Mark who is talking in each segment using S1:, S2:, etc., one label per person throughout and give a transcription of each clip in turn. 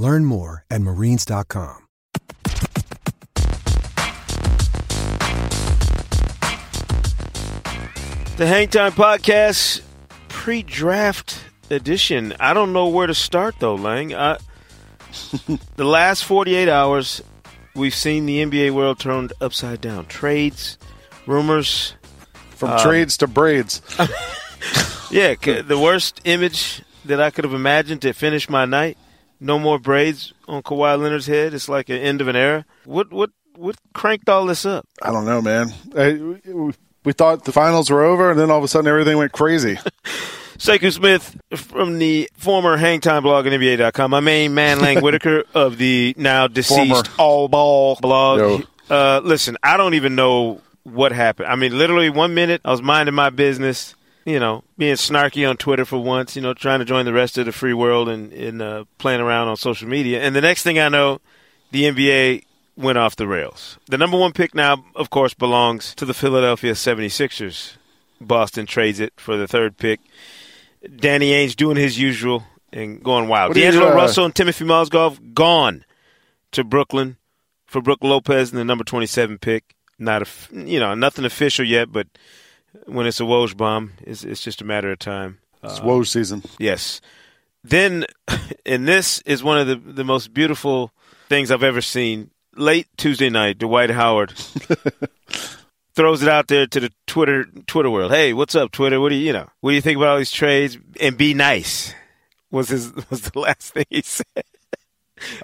S1: Learn more at marines.com.
S2: The Hangtime Podcast pre draft edition. I don't know where to start, though, Lang. I, the last 48 hours, we've seen the NBA world turned upside down. Trades, rumors.
S3: From um, trades to braids.
S2: Yeah, the worst image that I could have imagined to finish my night. No more braids on Kawhi Leonard's head. It's like an end of an era. What what what cranked all this up?
S3: I don't know, man. I, we thought the finals were over, and then all of a sudden everything went crazy.
S2: Sekou Smith from the former Hangtime blog at NBA.com. My main man, Lang Whitaker of the now deceased
S3: Former.
S2: All Ball blog. Uh, listen, I don't even know what happened. I mean, literally one minute I was minding my business, you know, being snarky on Twitter for once, you know, trying to join the rest of the free world and, and uh, playing around on social media. And the next thing I know, the NBA went off the rails. The number one pick now, of course, belongs to the Philadelphia 76ers. Boston trades it for the third pick. Danny Ainge doing his usual and going wild.
S3: What you,
S2: D'Angelo
S3: uh,
S2: Russell and Timofey Mozgov gone to Brooklyn for Brook Lopez in the number 27 pick. Not a, you know, nothing official yet, but when it's a Woj bomb, it's, it's just a matter of time.
S3: It's Woj season.
S2: Yes. Then, and this is one of the, the most beautiful things I've ever seen. Late Tuesday night, Dwight Howard throws it out there to the Twitter Twitter world. Hey, what's up, Twitter? What do you you know? What do you think about all these trades? And be nice was his was the last thing he said.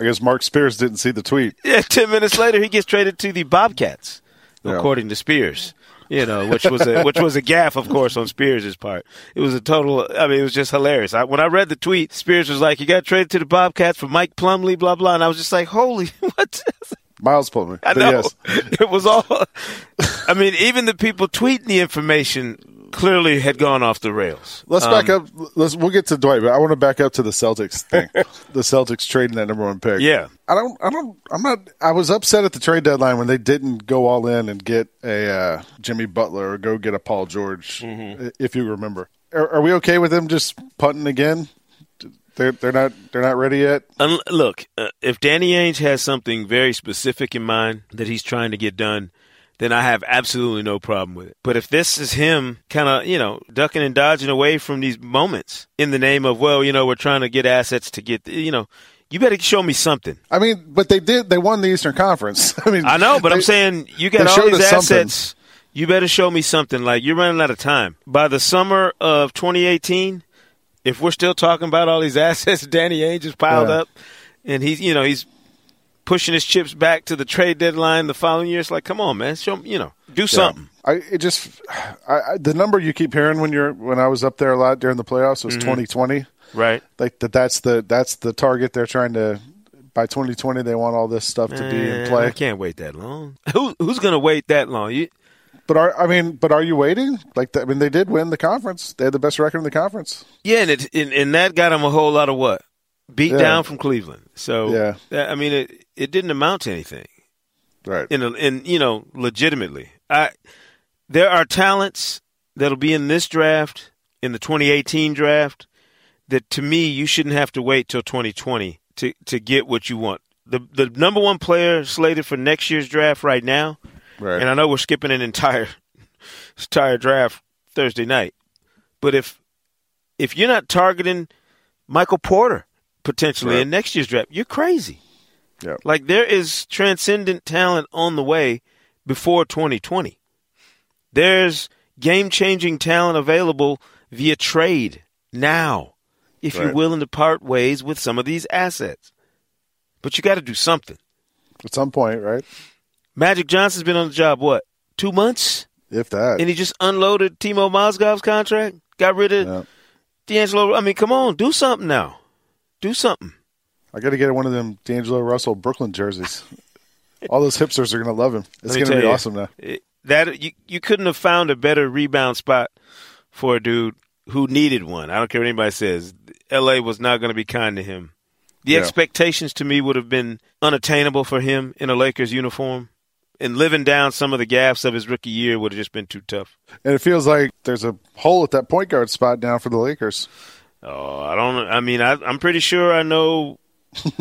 S3: I guess Mark Spears didn't see the tweet.
S2: Yeah, ten minutes later, he gets traded to the Bobcats,
S3: Yeah.
S2: according to Spears. You know, which was a which was a gaffe, of course, on Spears' part. It was a total. I mean, it was just hilarious. I, when I read the tweet, Spears was like, "You got traded to the Bobcats for Mike Plumlee, blah blah," and I was just like, "Holy what?"
S3: Miles Plumlee.
S2: I know
S3: yes.
S2: it was all. I mean, even the people tweeting the information clearly had gone off the rails.
S3: Let's back up. Let's we'll get to Dwight, but I want to back up to the Celtics thing. the Celtics trading that number one pick.
S2: Yeah.
S3: I don't. I don't. I'm not. I was upset at the trade deadline when they didn't go all in and get a uh, Jimmy Butler or go get a Paul George.
S2: Mm-hmm.
S3: If you remember, are, are we okay with them just punting again? They're they're not they're not ready yet.
S2: Un- look, uh, if Danny Ainge has something very specific in mind that he's trying to get done, then I have absolutely no problem with it. But if this is him kind of, you know, ducking and dodging away from these moments in the name of, well, you know, we're trying to get assets to get, you know, you better show me something.
S3: I mean, but they did. They won the Eastern Conference. I mean,
S2: I know, but I'm saying you got all these
S3: us something.
S2: assets. You better show me something. Like you're running out of time. By the summer of 2018, if we're still talking about all these assets Danny Ainge has piled
S3: Yeah.
S2: up, and he's you know he's pushing his chips back to the trade deadline the following year, it's like, come on, man, show you know, do something.
S3: I it just I, I, the number you keep hearing when you're when I was up there a lot during the playoffs was
S2: Mm-hmm.
S3: 2020.
S2: Right?
S3: Like that that's the that's the target they're trying to by 2020 they want all this stuff to be in play.
S2: I can't wait that long. Who who's gonna wait that long? You,
S3: But are I mean, but are you waiting? Like I mean, they did win the conference. They had the best record in the conference.
S2: Yeah, and it and, and that got them a whole lot of what beat
S3: Yeah.
S2: down from Cleveland. So
S3: Yeah.
S2: I mean, it it didn't amount to anything.
S3: Right.
S2: In a, in you know, legitimately, I there are talents that'll be in this draft in the 2018 draft that to me you shouldn't have to wait till 2020 to to get what you want. The the number one player slated for next year's draft right now,
S3: Right.
S2: and I know we're skipping an entire entire draft Thursday night, but if if you're not targeting Michael Porter potentially
S3: Right.
S2: in next year's draft, you're crazy.
S3: Yeah.
S2: Like there is transcendent talent on the way before 2020. There's game changing talent available via trade now if you're willing to part ways with some of these assets. But you got to do something.
S3: At some point, right?
S2: Magic Johnson's been on the job, what, two months?
S3: If that.
S2: And he just unloaded Timo Mozgov's contract, got rid of
S3: Yeah.
S2: D'Angelo. I mean, come on, do something now. Do something.
S3: I got to get one of them D'Angelo Russell Brooklyn jerseys. All those hipsters are going to love him. It's going to be
S2: you,
S3: awesome now.
S2: it- that you you couldn't have found a better rebound spot for a dude who needed one. I don't care what anybody says. L.A. was not going to be kind to him. The
S3: Yeah.
S2: expectations to me would have been unattainable for him in a Lakers uniform, and living down some of the gaps of his rookie year would have just been too tough.
S3: And it feels like there's a hole at that point guard spot now for the Lakers.
S2: Oh, I don't. I mean, I, I'm pretty sure I know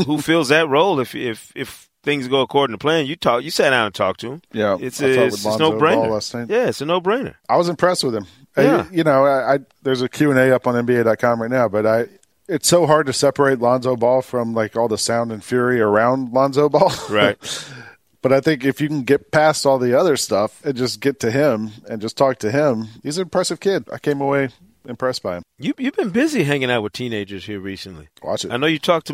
S2: who fills that role if if if things go according to plan. You talk. You sat down and talked to him.
S3: Yeah,
S2: it's a, it's, no brainer. Yeah, it's a no brainer.
S3: I was impressed with him.
S2: Uh, yeah.
S3: I, you know, I, I there's a Q&A up on NBA.com right now, but I it's so hard to separate Lonzo Ball from like all the sound and fury around Lonzo Ball.
S2: Right.
S3: but I think if you can get past all the other stuff and just get to him and just talk to him, he's an impressive kid. I came away impressed by him.
S2: You you've been busy hanging out with teenagers here recently.
S3: Watch it.
S2: I know you talked to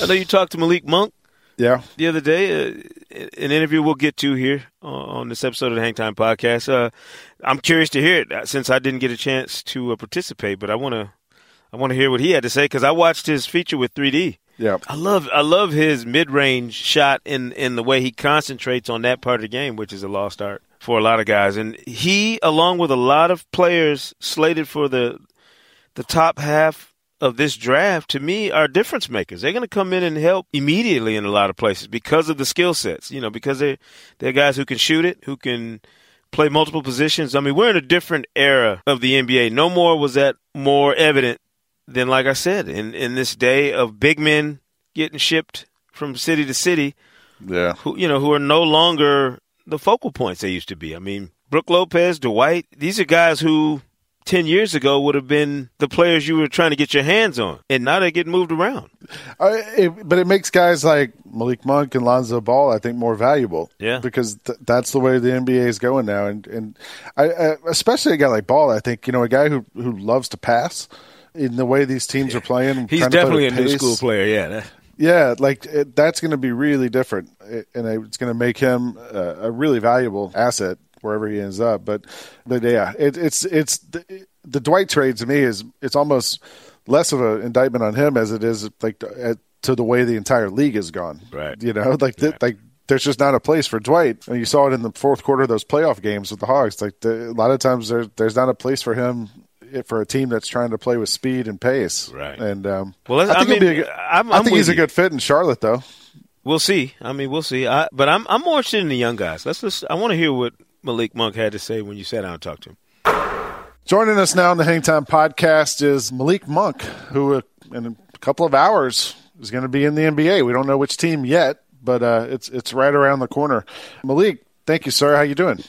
S2: I know you talked to Malik Monk
S3: Yeah.
S2: the other day. Uh, an interview we'll get to here on this episode of the Hang Time Podcast. Uh, I'm curious to hear it uh, since I didn't get a chance to uh, participate, but I want to I want to hear what he had to say because I watched his feature with 3D.
S3: Yeah.
S2: I love I love his mid range shot in in the way he concentrates on that part of the game, which is a lost art for a lot of guys. And he, along with a lot of players slated for the the top half of this draft, to me, are difference makers. They're going to come in and help immediately in a lot of places because of the skill sets. You know, because they they're guys who can shoot it, who can play multiple positions. I mean, we're in a different era of the NBA. No more was that more evident than, like I said, in in this day of big men getting shipped from city to city
S3: Yeah.
S2: who you know who are no longer the focal points they used to be. I mean, Brook Lopez, Dwight, these are guys who ten years ago would have been the players you were trying to get your hands on, and now they get moved around.
S3: Uh, it, but it makes guys like Malik Monk and Lonzo Ball, I think, more valuable.
S2: Yeah.
S3: because th- that's the way the NBA is going now, and and I, I, especially a guy like Ball, I think you know a guy who who loves to pass. In the way these teams are playing,
S2: He's
S3: to play
S2: definitely a
S3: with
S2: new school player. Yeah,
S3: Yeah, like it, that's going to be really different, It- and it's going to make him uh, a really valuable asset wherever he ends up. But, but yeah, it, it's it's the, the Dwight trade to me is it's almost less of an indictment on him as it is like uh, to the way the entire league has gone.
S2: Right.
S3: You know, like th- like there's just not a place for Dwight, and you saw it in the fourth quarter of those playoff games with the Hawks. Like the, a lot of times there there's not a place for him. For a team that's trying to play with speed and pace,
S2: Right.
S3: And um,
S2: Well,
S3: I
S2: I
S3: think, he'll
S2: mean,
S3: be a good,
S2: I'm-
S3: I
S2: I'm
S3: think he's
S2: with
S3: a good fit in Charlotte, though.
S2: we'll see. I mean, we'll see. I, but I'm I'm more interested in the young guys. Let's just. I want to hear what Malik Monk had to say when you sat down and talked to him.
S3: Joining us now on the Hang Time podcast is Malik Monk, who uh, in a couple of hours is going to be in the NBA. We don't know which team yet, but uh, it's it's right around the corner. Malik, thank you, sir. How you doing?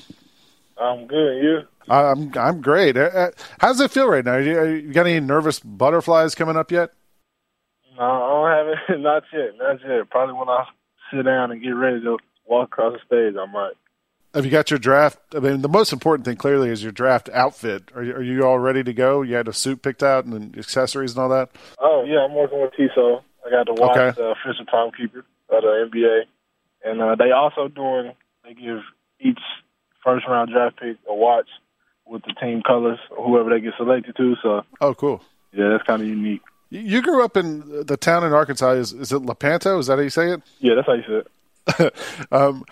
S4: I'm good. You?
S3: I'm I'm great. Uh, uh, how does it feel right now? You, uh, you got any nervous butterflies coming up yet?
S4: No, I don't have it. Not yet. Not yet. Probably when I sit down and get ready to walk across the stage, I might.
S3: Have you got your draft? I mean, the most important thing clearly is your draft outfit. Are you, are you all ready to go? You had a suit picked out and accessories and all that.
S4: Oh yeah, I'm working with Tissot. I got to watch
S3: Okay.
S4: the official timekeeper of the NBA, and uh, they also doing. They give each first round draft pick a watch with the team colors, whoever they get selected to. So
S3: Oh, cool.
S4: yeah, that's kind of unique.
S3: You- You grew up in the town in Arkansas. Is, is it Lepanto? Is that how you say it?
S4: Yeah, that's how you say it.
S3: um,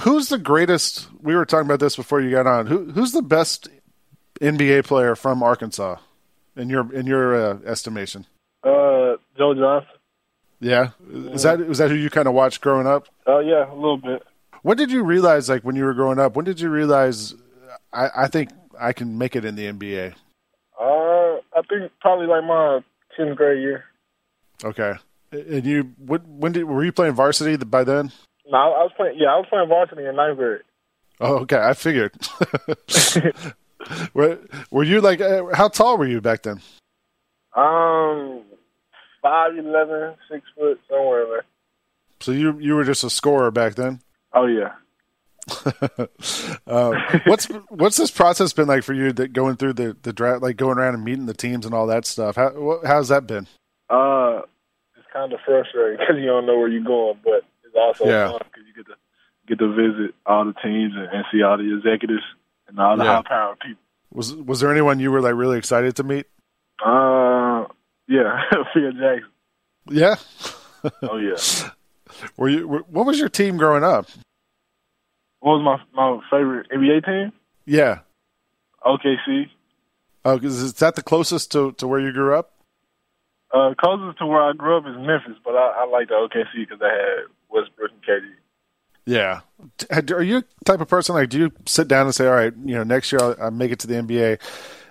S3: who's the greatest? We were talking about this before you got on. Who, who's the best NBA player from Arkansas in your in your uh, estimation?
S4: Uh, Joe Johnson.
S3: Yeah, is that is that who you kind of watched growing up?
S4: Oh yeah, a little bit.
S3: When did you realize, like when you were growing up, when did you realize I, I think I can make it in the NBA?
S4: Uh, I think probably like my tenth grade year.
S3: Okay, and you when, when did were you playing varsity by then?
S4: No, I was playing. Yeah, I was playing varsity in ninth grade.
S3: Oh, okay, I figured. were, were you like uh, how tall were you back then?
S4: Um, five eleven, six foot, somewhere there.
S3: So you you were just a scorer back then.
S4: Oh yeah.
S3: uh, what's what's this process been like for you? That going through the the draft, like going around and meeting the teams and all that stuff. How what, how's that been?
S4: Uh, it's kind of frustrating because you don't know where you're going, but
S3: Yeah.
S4: fun because you get to get to visit all the teams and, and see all the executives and all the
S3: Yeah.
S4: high powered people.
S3: Was was there anyone you were like really excited to meet?
S4: Uh, yeah, Phil Jackson.
S3: Yeah.
S4: Oh yeah.
S3: Were you? were- What was your team growing up?
S4: What was my my favorite NBA team?
S3: Yeah.
S4: OKC.
S3: Oh, is that the closest to to where you grew up?
S4: Uh, closest to where I grew up is Memphis, but I, I like the OKC because they had Westbrook and KD.
S3: Yeah. Are you the type of person like? Do you sit down and say, "All right, you know, next year I'll, I'll make it to the NBA.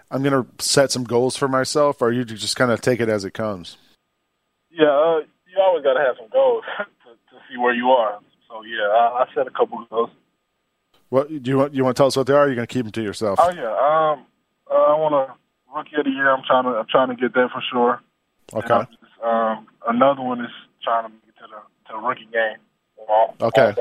S3: I'm going to set some goals for myself," or you just kind of take it as it comes?
S4: Yeah, uh, you always got to have some goals to, to see where you are. So yeah, I, I set a couple of goals.
S3: What do you want? You want to tell us what they are? Or are you going to keep them to yourself?
S4: Oh yeah, um, uh, I want a rookie of the year. I'm trying to I'm trying to get that for sure.
S3: Okay.
S4: Just, um, another one is trying to to the rookie game. All-
S3: Okay.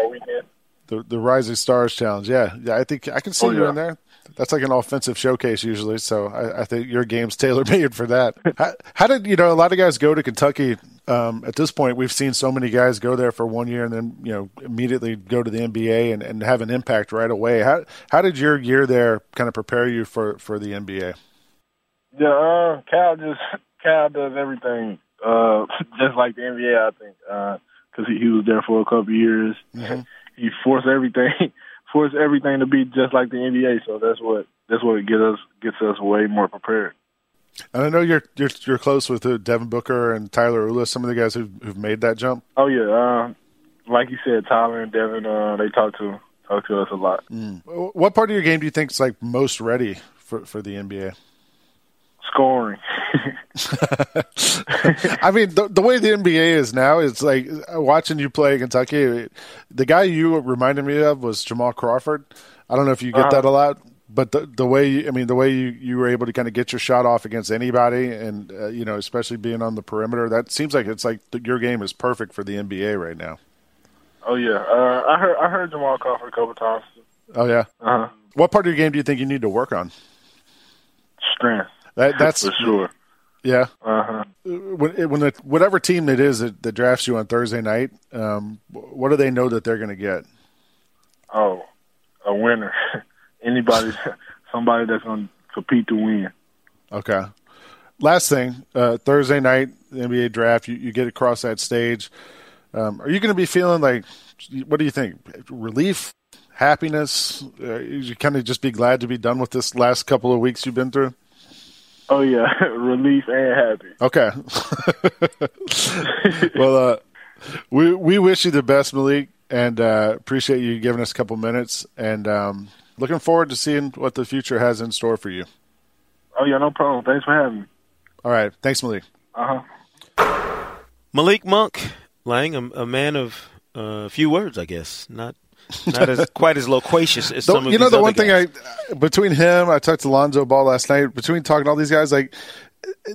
S3: The the Rising Stars Challenge. Yeah, yeah. I think I can see
S4: Oh,
S3: you
S4: yeah.
S3: in there. That's like an offensive showcase usually. So I, I think your game's tailor made for that. how, how did you know? A lot of guys go to Kentucky. Um, at this point, we've seen so many guys go there for one year and then you know immediately go to the NBA and, and have an impact right away. How how did your year there kind of prepare you for for the NBA?
S4: Yeah, uh, Cal just Cal does everything uh, just like the NBA. I think because he, he was there for a couple of years. He forced everything, forced everything to be just like the NBA. So that's what that's what gets us gets us way more prepared.
S3: And I know you're you're you're close with uh, Devin Booker and Tyler Ulis, some of the guys who've, who've made that jump.
S4: Oh yeah, uh, like you said, Tyler and Devin, uh, they talk to talk to us a lot.
S3: What part of your game do you think is like most ready for for the NBA?
S4: Scoring.
S3: I mean, the, the way the NBA is now, it's like uh, watching you play Kentucky. The guy you reminded me of was Jamal Crawford. I don't know if you get
S4: Uh-huh.
S3: that a lot, but the the way you, I mean, the way you, you were able to kind of get your shot off against anybody, and uh, you know, especially being on the perimeter, that seems like it's like the, your game is perfect for the NBA right now.
S4: oh yeah, uh, I heard I heard Jamal Crawford a couple times.
S3: Oh yeah.
S4: Uh huh.
S3: What part of your game do you think you need to work on?
S4: Strength.
S3: That that's
S4: for sure.
S3: yeah.
S4: Uh huh.
S3: when when the, whatever team it is that, that drafts you on Thursday night, um, what do they know that they're going to get?
S4: Oh, a winner. Anybody, somebody that's going to compete to win.
S3: Okay. Last thing, uh, Thursday night, NBA draft, you, you get across that stage. Um, are you going to be feeling like, what do you think? Relief, happiness? Uh, you kind of just be glad to be done with this last couple of weeks you've been through?
S4: Oh yeah, relief and happy.
S3: Okay. well, uh, we we wish you the best, Malik, and uh, appreciate you giving us a couple minutes. And um, looking forward to seeing what the future has in store for you.
S4: Oh yeah, no problem. Thanks for having me.
S3: All right, thanks, Malik.
S4: Uh huh.
S2: Malik Monk, Lang, a, a man of uh, few words, I guess. Not not as quite as loquacious as
S3: The-
S2: some of
S3: you know the one thing. I between him, I talked to Lonzo Ball last night. Between talking to all these guys, like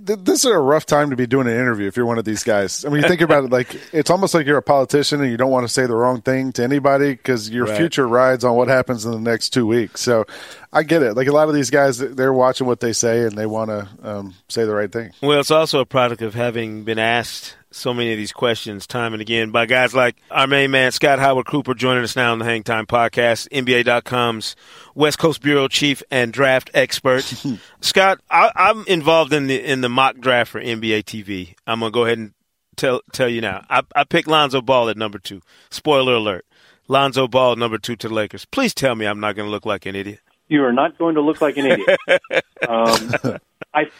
S3: this is a rough time to be doing an interview if you're one of these guys. I mean, you think about it, like it's almost like you're a politician and you don't want to say the wrong thing to anybody because your
S2: Right.
S3: future rides on what happens in the next two weeks. So I get it. Like a lot of these guys, they're watching what they say and they want to um, say the right thing.
S2: Well, it's also a product of having been asked so many of these questions time and again by guys like our main man, Scott Howard Cooper, joining us now on the Hang Time Podcast, NBA.com's West Coast Bureau Chief and Draft Expert. Scott, I, I'm involved in the in the mock draft for NBA TV. I'm going to go ahead and tell tell you now. I, I picked Lonzo Ball at number two. Spoiler alert. Lonzo Ball, number two to the Lakers. Please tell me I'm not going to look like an idiot.
S5: you are not going to look like an idiot. um, I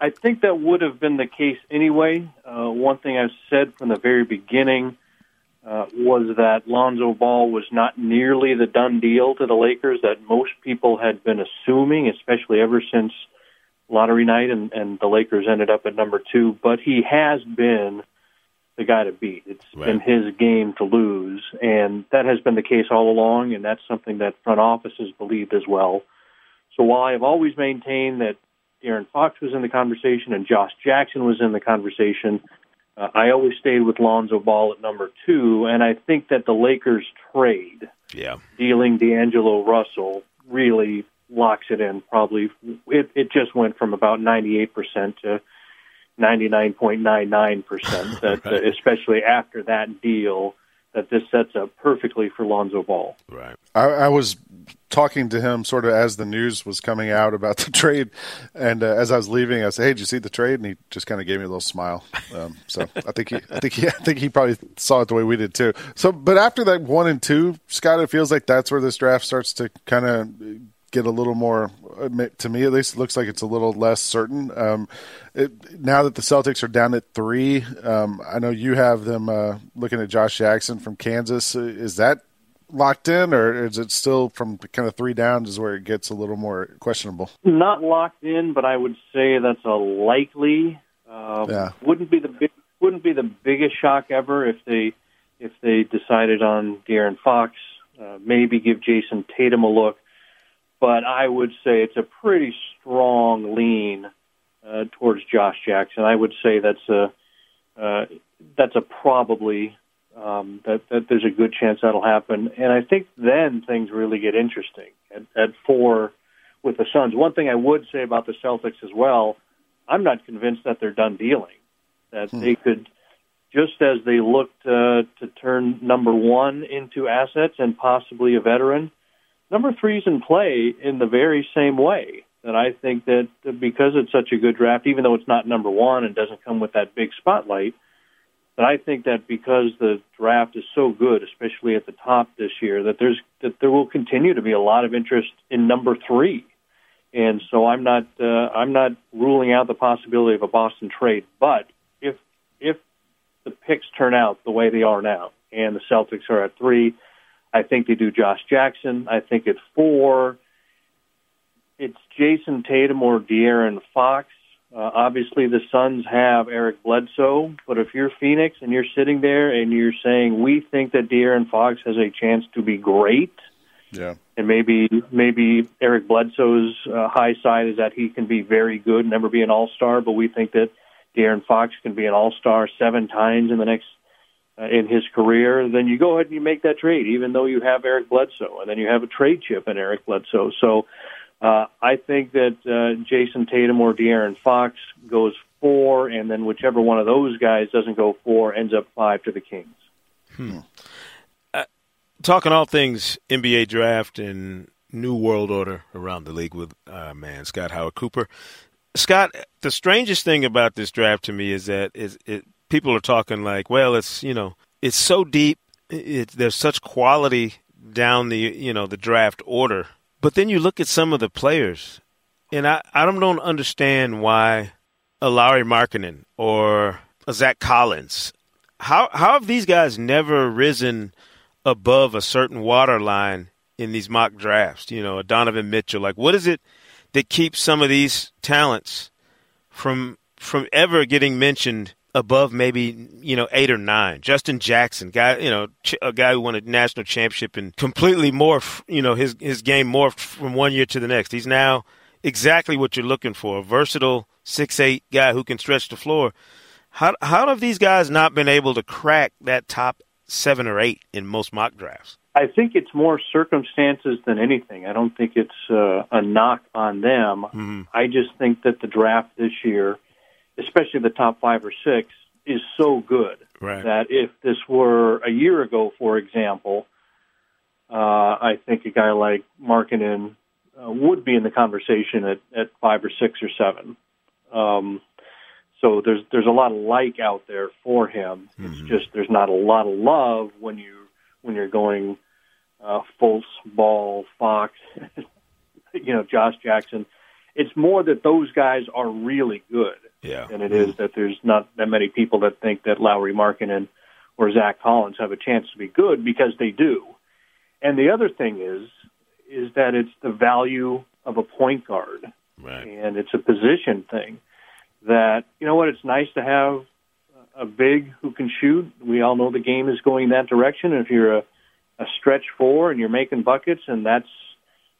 S5: I think that would have been the case anyway. Uh, one thing I've said from the very beginning uh, was that Lonzo Ball was not nearly the done deal to the Lakers that most people had been assuming, especially ever since lottery night and, and the Lakers ended up at number two. But he has been the guy to beat. It's
S2: Right.
S5: been his game to lose, and that has been the case all along, and that's something that front offices believed as well. So while I have always maintained that Aaron Fox was in the conversation and Josh Jackson was in the conversation, Uh, I always stayed with Lonzo Ball at number two, and I think that the Lakers trade,
S2: yeah,
S5: dealing D'Angelo Russell, really locks it in. Probably it, it just went from about 98% to 99.99%, that, right. uh, especially after that deal that this sets up perfectly for Lonzo Ball.
S2: Right.
S3: I, I, was talking to him sort of as the news was coming out about the trade, and uh, as I was leaving, I said, "Hey, did you see the trade?" And he just kind of gave me a little smile. Um, so I think he, I think he, I think he probably saw it the way we did too. So, but after that one and two, Scott, it feels like that's where this draft starts to kind of get a little more to me at least it looks like it's a little less certain. Um, it, now that the celtics are down at three um, i know you have them uh, looking at josh jackson from kansas. Is that locked in or is it still from kind of three down is where it gets a little more questionable?
S5: Not locked in but i would say that's a likely um, yeah. wouldn't be the big, wouldn't be the biggest shock ever if they if they decided on De'Aaron Fox uh, maybe give Jayson Tatum a look but I would say it's a pretty strong lean uh, towards Josh Jackson. I would say that's a uh, that's a probably um, that that there's a good chance that'll happen. And I think then things really get interesting at, at four with the Suns. One thing I would say about the Celtics as well, I'm not convinced that they're done dealing. That hmm. they could, just as they looked uh, to turn number one into assets and possibly a veteran, number three's in play in the very same way. That I think that because it's such a good draft, even though it's not number one and doesn't come with that big spotlight, that I think that because the draft is so good, especially at the top this year, that there's that there will continue to be a lot of interest in number three. And so I'm not uh, I'm not ruling out the possibility of a Boston trade, but if if the picks turn out the way they are now, and the Celtics are at three, I think they do Josh Jackson. I think at four, it's Jayson Tatum or De'Aaron Fox. Uh, obviously, the Suns have Eric Bledsoe, but if you're Phoenix and you're sitting there and you're saying we think that De'Aaron Fox has a chance to be great,
S3: yeah,
S5: and maybe maybe Eric Bledsoe's uh, high side is that he can be very good, and never be an All Star, but we think that De'Aaron Fox can be an All Star seven times in the next in his career, then you go ahead and you make that trade, even though you have Eric Bledsoe, and then you have a trade chip in Eric Bledsoe. So uh, I think that uh, Jayson Tatum or De'Aaron Fox goes four, and then whichever one of those guys doesn't go four ends up five to the Kings.
S2: Hmm. Uh, talking all things NBA draft and new world order around the league with uh, man Scott Howard Cooper. Scott, the strangest thing about this draft to me is that is it people are talking like, well, it's you know, it's so deep. It, there's such quality down the you know the draft order, but then you look at some of the players, and I I don't, don't understand why a Lauri Markkanen or a Zach Collins, how how have these guys never risen above a certain waterline in these mock drafts? You know, a Donovan Mitchell. Like, what is it that keeps some of these talents from from ever getting mentioned above maybe you know eight or nine. Justin Jackson, guy you know a guy who won a national championship and completely morphed you know his his game morphed from one year to the next. He's now exactly what you're looking for, a versatile six eight guy who can stretch the floor. How how have these guys not been able to crack that top seven or eight in most mock drafts?
S5: I think it's more circumstances than anything. I don't think it's uh, a knock on them. Mm-hmm. I just think that the draft this year especially the top five or six, is so good
S2: right.
S5: that if this were a year ago, for example, uh, I think a guy like Markkanen uh, would be in the conversation at, at five or six or seven. Um, so there's there's a lot of like out there for him. Mm-hmm. It's just there's not a lot of love when you when you're going uh, Fultz, Ball, Fox, you know, Josh Jackson. It's more that those guys are really good
S2: yeah.
S5: than it is that there's not that many people that think that Lauri Markkanen or Zach Collins have a chance to be good because they do. And the other thing is is that it's the value of a point guard.
S2: Right.
S5: And it's a position thing that you know what it's nice to have a big who can shoot. We all know the game is going that direction. If you're a, a stretch four and you're making buckets and that's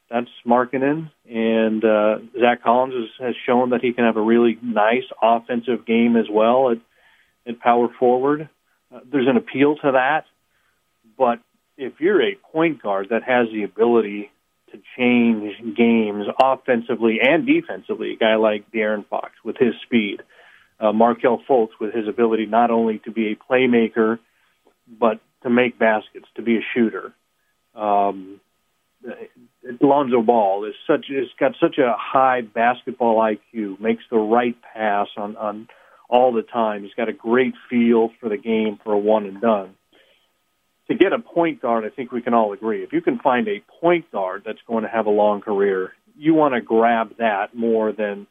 S5: that's Markkanen, and uh, Zach Collins has, has shown that he can have a really nice offensive game as well at at power forward. Uh, there's an appeal to that, but if you're a point guard that has the ability to change games offensively and defensively, a guy like De'Aaron Fox with his speed, uh, Markelle Fultz with his ability not only to be a playmaker but to make baskets, to be a shooter. Um, Lonzo Ball is such has got such a high basketball IQ, makes the right pass on on all the time. He's got a great feel for the game for a one and done. To get a point guard, I think we can all agree. If you can find a point guard that's going to have a long career, you want to grab that more than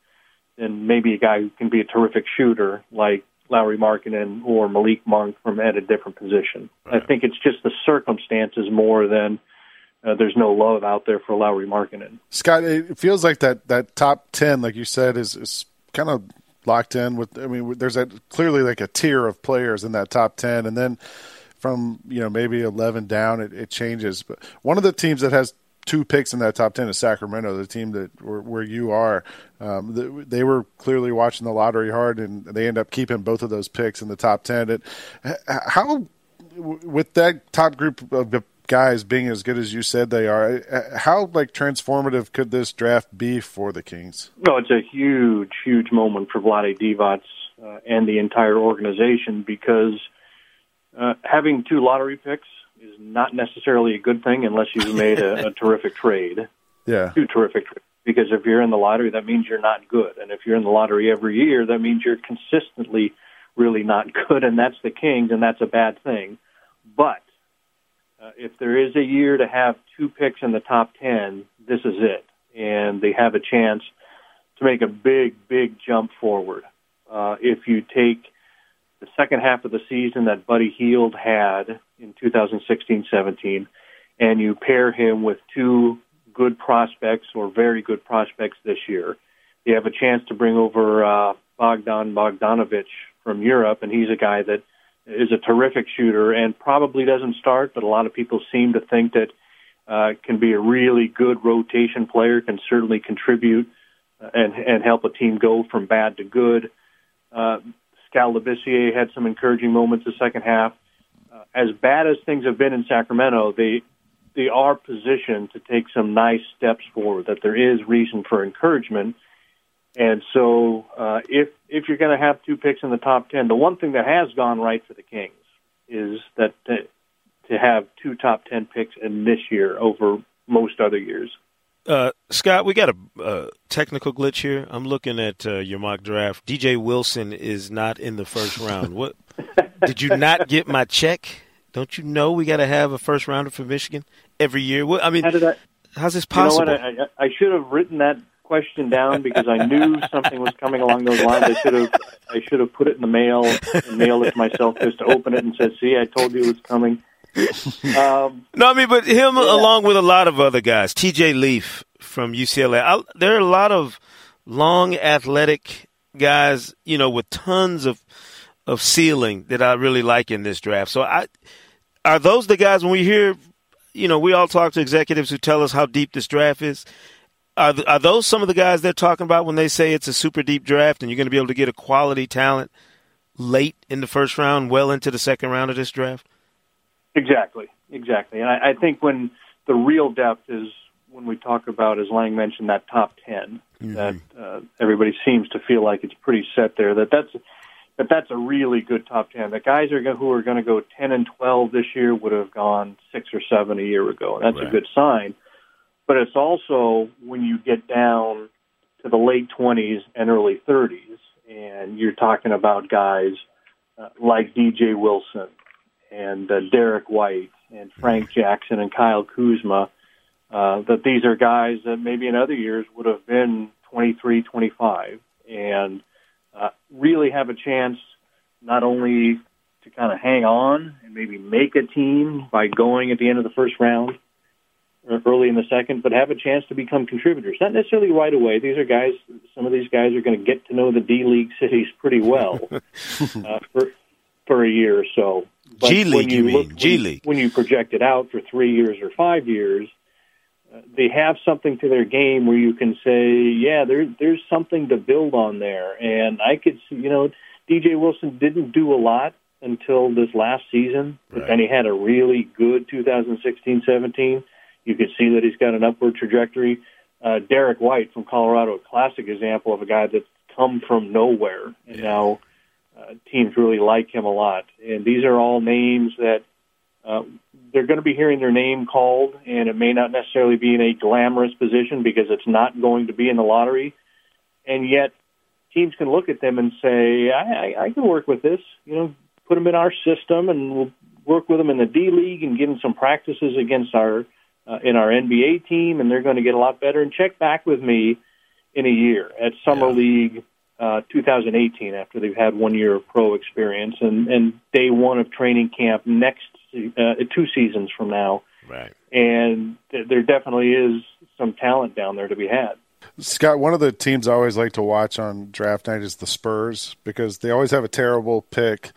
S5: than maybe a guy who can be a terrific shooter like Lauri Markkanen or Malik Monk from at a different position. Right. I think it's just the circumstances more than uh, there's no love out there for Lauri Markkanen.
S3: Scott, it feels like that that top ten, like you said, is is kind of locked in with. I mean, there's a clearly like a tier of players in that top ten, and then from you know maybe eleven down, it, it changes. But one of the teams that has two picks in that top ten is Sacramento, the team that where, where you are. Um, the, they were clearly watching the lottery hard, and they end up keeping both of those picks in the top ten. It, how with that top group of guys being as good as you said they are, uh, how like transformative could this draft be for the Kings?
S5: No, it's a huge, huge moment for Vlade Divac uh, and the entire organization because uh, having two lottery picks is not necessarily a good thing unless you've made a, a terrific trade.
S3: Yeah,
S5: two terrific trades. Because if you're in the lottery, that means you're not good, and if you're in the lottery every year, that means you're consistently really not good, and that's the Kings, and that's a bad thing. But if there is a year to have two picks in the top 10, this is it. And they have a chance to make a big, big jump forward. Uh, if you take the second half of the season that Buddy Hield had in 2016-17, and you pair him with two good prospects or very good prospects this year, you have a chance to bring over uh, Bogdan Bogdanovic from Europe, and he's a guy that – is a terrific shooter and probably doesn't start, but a lot of people seem to think that uh, can be a really good rotation player, can certainly contribute uh, and and help a team go from bad to good. Uh, Skal Labissiere had some encouraging moments the second half. Uh, as bad as things have been in Sacramento, they they are positioned to take some nice steps forward. That there is reason for encouragement and so, uh, if if you're going to have two picks in the top ten, the one thing that has gone right for the Kings is that to, to have two top ten picks in this year over most other years.
S2: Uh, Scott, we got a uh, technical glitch here. I'm looking at uh, your mock draft. DJ Wilson is not in the first round. What? did you not get my check? Don't you know we got to have a first rounder for Michigan every year? What, I mean, How I, how's this possible?
S5: You know I, I, I should have written that question down because I knew something was coming along those lines. I should have I should have put it in the mail and mailed it to myself just to open it and said, "See, I told you it was coming."
S2: Um, no, I mean, but him yeah. along with a lot of other guys, T.J. Leaf from UCLA. I, there are a lot of long, athletic guys, you know, with tons of of ceiling that I really like in this draft. So, I are those the guys when we hear, you know, we all talk to executives who tell us how deep this draft is are, are those some of the guys they're talking about when they say it's a super deep draft and you're going to be able to get a quality talent late in the first round, well into the second round of this draft?
S5: Exactly, exactly. And I, I think when the real depth is when we talk about, as Lang mentioned, that top 10 mm-hmm. that uh, everybody seems to feel like it's pretty set there. That that's that that's a really good top ten. The guys are who are going to go ten and twelve this year would have gone six or seven a year ago, and that's right. a good sign but it's also when you get down to the late 20s and early 30s, and you're talking about guys uh, like DJ Wilson and uh, Derrick White and Frank Jackson and Kyle Kuzma, uh, that these are guys that maybe in other years would have been 23, 25, and uh, really have a chance not only to kind of hang on and maybe make a team by going at the end of the first round, early in the second, but have a chance to become contributors. Not necessarily right away. These are guys. Some of these guys are going to get to know the D League cities pretty well uh, for for a year or so.
S2: But G League, you, you
S5: mean? G
S2: League.
S5: When you project it out for three years or five years, uh, they have something to their game where you can say, yeah, there, there's something to build on there. And I could, see, you know, DJ Wilson didn't do a lot until this last season, but
S2: Right.
S5: then he had a really good 2016-17. You could see that he's got an upward trajectory. Uh, Derrick White from Colorado, a classic example of a guy that's come from nowhere, and now uh, teams really like him a lot. And these are all names that uh, they're going to be hearing their name called, and it may not necessarily be in a glamorous position because it's not going to be in the lottery. And yet, teams can look at them and say, I, I, I can work with this. You know, put them in our system, and we'll work with them in the D League and give them some practices against our uh, in our NBA team, and they're going to get a lot better. And check back with me in a year at Summer
S2: Yeah.
S5: League uh, 2018 after they've had one year of pro experience and, and day one of training camp next uh, two seasons from now.
S2: Right.
S5: And th- there definitely is some talent down there to be had.
S3: Scott, one of the teams I always like to watch on draft night is the Spurs because they always have a terrible pick.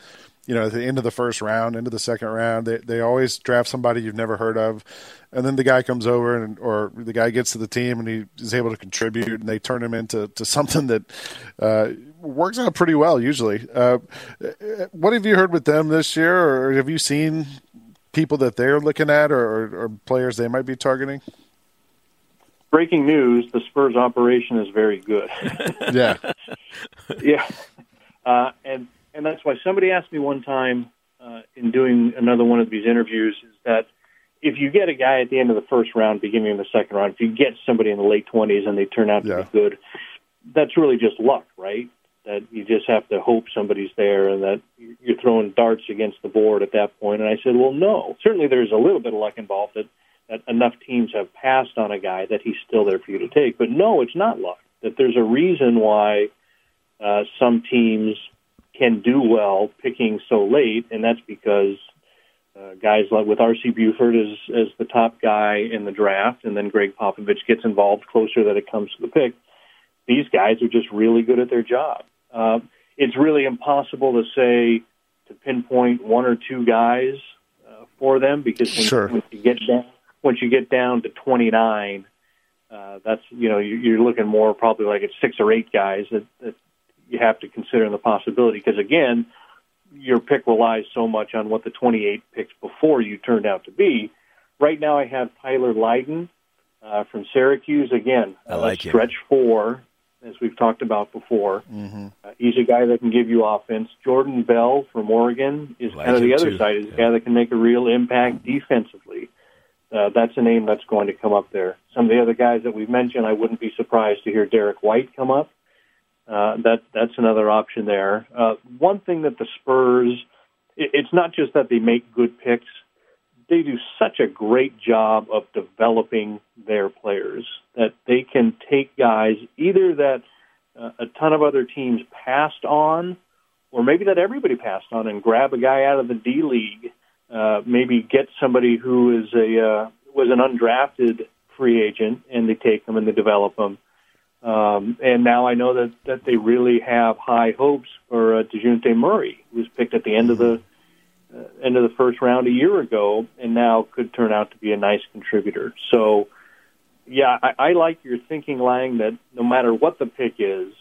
S3: You know, at the end of the first round, into the second round, they they always draft somebody you've never heard of, and then the guy comes over and or the guy gets to the team and he is able to contribute, and they turn him into to something that uh, works out pretty well usually. Uh, what have you heard with them this year, or have you seen people that they're looking at, or, or, or players they might be targeting?
S5: Breaking news: the Spurs operation is very good.
S3: Yeah,
S5: yeah, uh, and and that's why somebody asked me one time uh, in doing another one of these interviews is that if you get a guy at the end of the first round, beginning of the second round, if you get somebody in the late twenties and they turn out to
S3: Yeah.
S5: be good, that's really just luck, right? That you just have to hope somebody's there and that you're throwing darts against the board at that point. And I said, well, no, certainly there's a little bit of luck involved that, that enough teams have passed on a guy that he's still there for you to take. But no, it's not luck. That there's a reason why uh, some teams can do well picking so late, and that's because uh, guys like with R.C. Buford as as the top guy in the draft, and then Gregg Popovich gets involved closer that it comes to the pick. These guys are just really good at their job. Uh, it's really impossible to say to pinpoint one or two guys uh, for them because when,
S3: Sure.
S5: once you get down once you get down to 29, uh, that's you know you- you're looking more probably like it's six or eight guys that, that you have to consider in the possibility because again your pick relies so much on what the 28 picks before you turned out to be. Right now, I have Tyler Lydon uh, from Syracuse. Again,
S2: I
S5: uh,
S2: like him.
S5: stretch four, as we've talked about before. Uh, he's a guy that can give you offense. Jordan Bell from Oregon is
S2: Like
S5: kind of the other
S2: too.
S5: side. He's
S2: Yeah.
S5: a guy that can make a real impact defensively. Uh, that's a name that's going to come up there. Some of the other guys that we've mentioned, I wouldn't be surprised to hear Derrick White come up. Uh, that that's another option there. Uh, one thing that the Spurs, it, it's not just that they make good picks; they do such a great job of developing their players that they can take guys either that uh, a ton of other teams passed on, or maybe that everybody passed on, and grab a guy out of the D League. Uh, maybe get somebody who is a uh, was an undrafted free agent, and they take them and they develop them. Um, and now I know that, that they really have high hopes for uh, Dejounte Murray, who was picked at the end of the uh, end of the first round a year ago, and now could turn out to be a nice contributor. So, yeah, I, I like your thinking, Lang, that no matter what the pick is,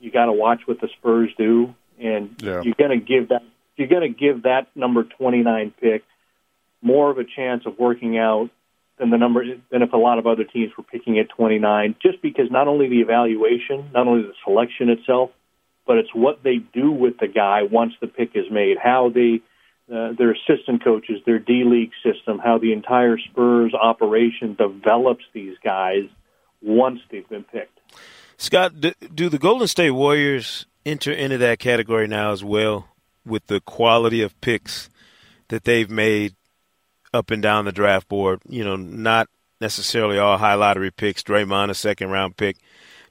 S5: you got to watch what the Spurs do, and
S3: Yeah.
S5: you're going to give that you're going to give that number 29 pick more of a chance of working out than the number than if a lot of other teams were picking at 29 just because not only the evaluation not only the selection itself but it's what they do with the guy once the pick is made how they uh, their assistant coaches their D league system how the entire Spurs operation develops these guys once they've been picked.
S2: Scott, do, do the Golden State Warriors enter into that category now as well with the quality of picks that they've made up and down the draft board? You know, not necessarily all high lottery picks. Draymond, a second round pick.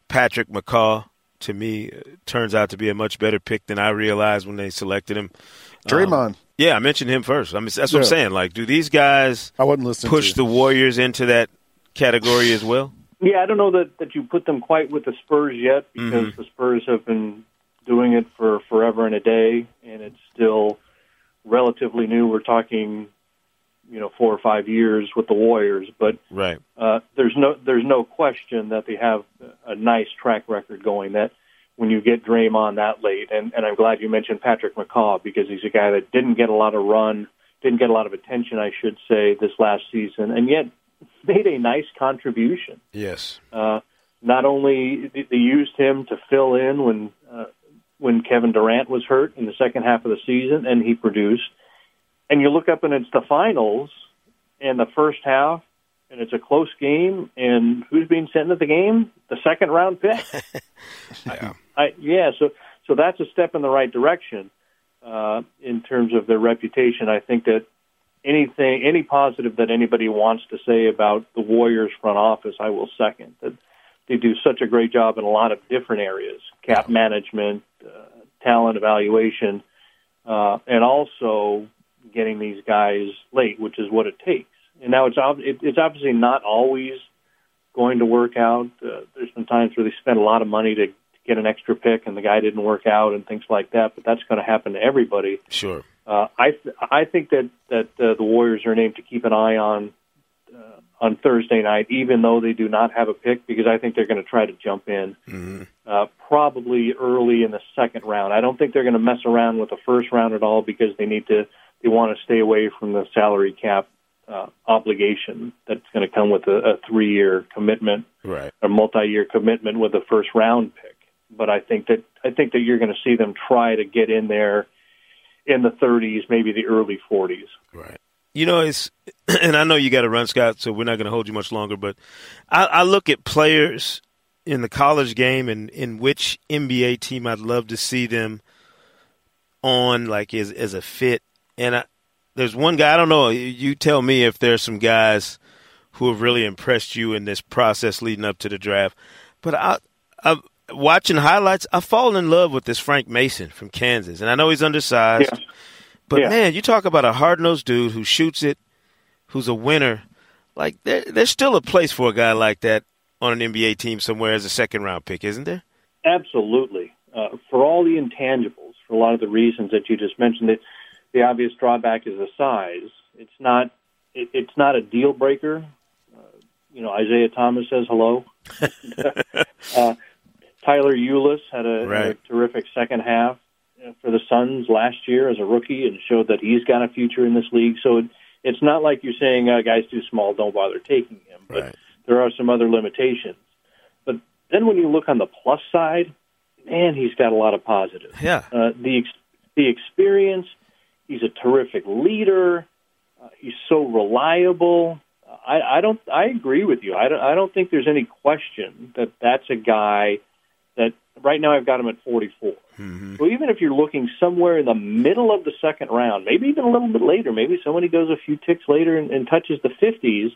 S2: Patrick McCaw, to me, uh, turns out to be a much better pick than I realized when they selected him.
S3: Draymond.
S2: Um, yeah, I mentioned him first. I mean, that's what I'm saying. Like, do these guys
S3: I wasn't listening.
S2: push
S3: to you.
S2: the Warriors into that category as well?
S5: Yeah, I don't know that, that you put them quite with the Spurs yet because
S2: Mhm.
S5: the Spurs have been doing it for forever and a day, and it's still relatively new. We're talking, you know, four or five years with the Warriors, but
S2: Right.
S5: uh, there's no there's no question that they have a nice track record going. That when you get Draymond that late. And, and I'm glad you mentioned Patrick McCaw because he's a guy that didn't get a lot of run, didn't get a lot of attention, I should say, this last season, and yet made a nice contribution.
S2: Yes.
S5: Uh, not only they used him to fill in when uh, when Kevin Durant was hurt in the second half of the season, and he produced. And you look up and it's the finals, and the first half, and it's a close game. And who's being sent into the game? The second round pick.
S2: yeah.
S5: I, yeah. So so that's a step in the right direction uh, in terms of their reputation. I think that anything, any positive that anybody wants to say about the Warriors front office, I will second. That they do such a great job in a lot of different areas: cap management, uh, talent evaluation, uh, and also getting these guys late, which is what it takes. And now it's it, it's obviously not always going to work out. Uh, there's been times where they spend a lot of money to, to get an extra pick, and the guy didn't work out, and things like that. But that's going to happen to everybody.
S2: Sure.
S5: Uh, I th- I think that that uh, the Warriors are named to keep an eye on uh, on Thursday night, even though they do not have a pick, because I think they're going to try to jump in
S2: mm-hmm.
S5: uh, probably early in the second round. I don't think they're going to mess around with the first round at all because they need to they want to stay away from the salary cap uh, obligation that's going to come with a, a three year commitment,
S2: right?
S5: A multi year commitment with a first round pick. But I think that I think that you're going to see them try to get in there in the 30s, maybe the early 40s.
S2: Right. You know, it's and I know you got to run, Scott, so we're not going to hold you much longer. But I, I look at players in the college game and in which NBA team I'd love to see them on, like as as a fit. And I, there's one guy I don't know. You tell me if there's some guys who have really impressed you in this process leading up to the draft. But I, I watching highlights, I've fallen in love with this Frank Mason from Kansas, and I know he's undersized.
S5: Yeah.
S2: But
S5: yeah.
S2: man, you talk about a hard nosed dude who shoots it, who's a winner. Like there, there's still a place for a guy like that on an NBA team somewhere as a second round pick, isn't there?
S5: Absolutely. Uh, for all the intangibles, for a lot of the reasons that you just mentioned, it, the obvious drawback is the size. It's not. It, it's not a deal breaker. Uh, you know, Isaiah Thomas says hello. uh, Tyler Ulis had a,
S2: right.
S5: a terrific second half for the Suns last year as a rookie and showed that he's got a future in this league. So it, it's not like you're saying uh, guy's too small, don't bother taking him. But
S2: right.
S5: there are some other limitations. But then when you look on the plus side, man, he's got a lot of positives.
S2: Yeah.
S5: Uh, the ex- the experience. He's a terrific leader. Uh, he's so reliable. I, I don't. I agree with you. I don't. I don't think there's any question that that's a guy that right now I've got him at 44.
S2: Mm-hmm.
S5: So even if you're looking somewhere in the middle of the second round, maybe even a little bit later, maybe somebody goes a few ticks later and, and touches the 50s,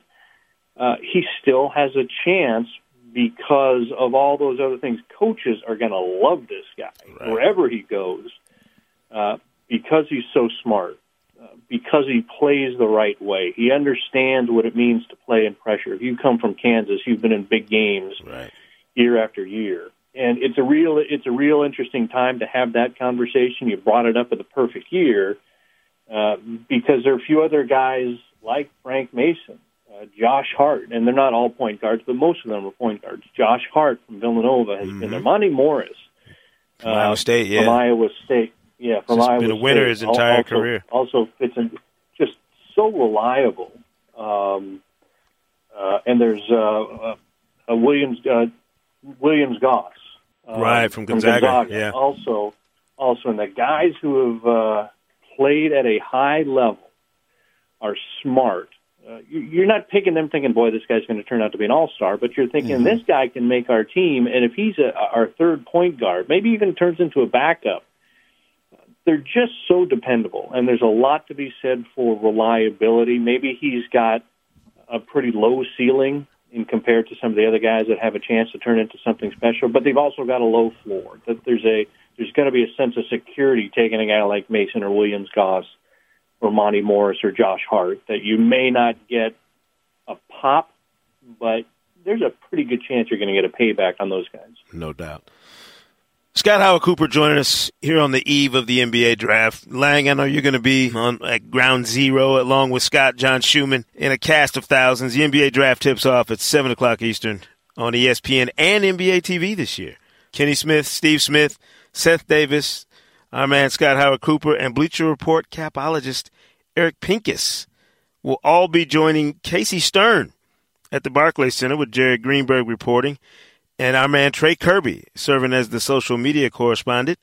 S5: uh, he still has a chance because of all those other things. Coaches are going to love this guy
S2: right.
S5: wherever he goes uh, because he's so smart, uh, because he plays the right way. He understands what it means to play in pressure. If you come from Kansas, you've been in big games
S2: right.
S5: year after year and it's a real it's a real interesting time to have that conversation. You brought it up at the perfect year uh, because there are a few other guys like Frank Mason, uh, Josh Hart, and they're not all point guards, but most of them are point guards. Josh Hart from Villanova has
S2: mm-hmm.
S5: been there. Monty Morris
S2: uh, Iowa State, yeah,
S5: from Iowa State, yeah, from Iowa
S2: been a winner
S5: State.
S2: his entire
S5: also,
S2: career.
S5: Also fits in, just so reliable. Um, uh, and there's uh, uh, Williams Williams Goss.
S2: Um, right from Gonzaga.
S5: from Gonzaga.
S2: Yeah.
S5: Also, also, and the guys who have uh, played at a high level are smart. Uh, you're not picking them thinking, "Boy, this guy's going to turn out to be an all-star," but you're thinking,
S2: mm-hmm.
S5: "This guy can make our team." And if he's a, our third point guard, maybe even turns into a backup. They're just so dependable, and there's a lot to be said for reliability. Maybe he's got a pretty low ceiling in compared to some of the other guys that have a chance to turn into something special. But they've also got a low floor. That there's a there's going to be a sense of security taking a guy like Mason or Williams Goss or Monty Morris or Josh Hart that you may not get a pop, but there's a pretty good chance you're going to get a payback on those guys.
S2: No doubt. Scott Howard Cooper joining us here on the eve of the NBA draft. Lang, I know you're going to be on at ground zero along with Scott John Schuhmann in a cast of thousands. The NBA draft tips off at 7 o'clock Eastern on ESPN and NBA TV this year. Kenny Smith, Steve Smith, Seth Davis, our man Scott Howard Cooper, and Bleacher Report capologist Eric Pincus will all be joining Casey Stern at the Barclays Center with Jared Greenberg reporting, and our man Trey Kirby serving as the social media correspondent.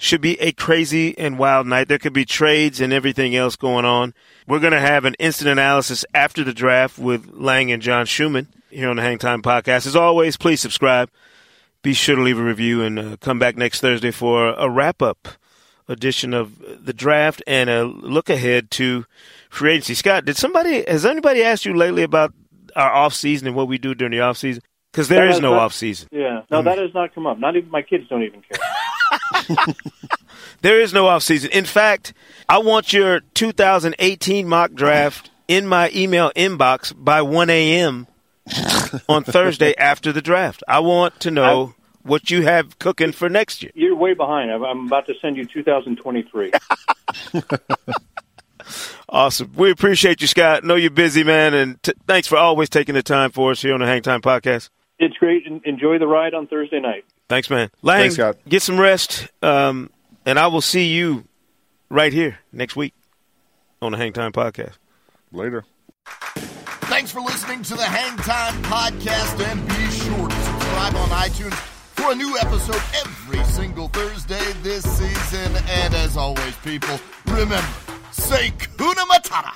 S2: Should be a crazy and wild night. There could be trades and everything else going on. We're going to have an instant analysis after the draft with Lang and John Schuhmann here on the Hang Time Podcast. As always, please subscribe. Be sure to leave a review and uh, come back next Thursday for a wrap up edition of the draft and a look ahead to free agency. Scott, did somebody has anybody asked you lately about our off season and what we do during the off season? Because there
S5: That
S2: is no
S5: not-
S2: off season.
S5: Yeah, no, that mm. has not come up. Not even my kids don't even care.
S2: There is no off season. In fact, I want your 2018 mock draft in my email inbox by 1 a.m. on Thursday after the draft. I want to know what you have cooking for next year.
S5: You're way behind. I'm- I'm about to send you 2023.
S2: Awesome. We appreciate you, Scott. Know you're busy, man, and t- thanks for always taking the time for us here on the Hang Time Podcast.
S5: It's great. Enjoy the ride on Thursday night.
S2: Thanks, man. Lang,
S3: Thanks, Scott.
S2: get some rest, um, and I will see you right here next week on the Hang Time Podcast.
S3: Later.
S6: Thanks for listening to the Hang Time Podcast, and be sure to subscribe on iTunes for a new episode every single Thursday this season. And as always, people, remember, say Kuna Matata.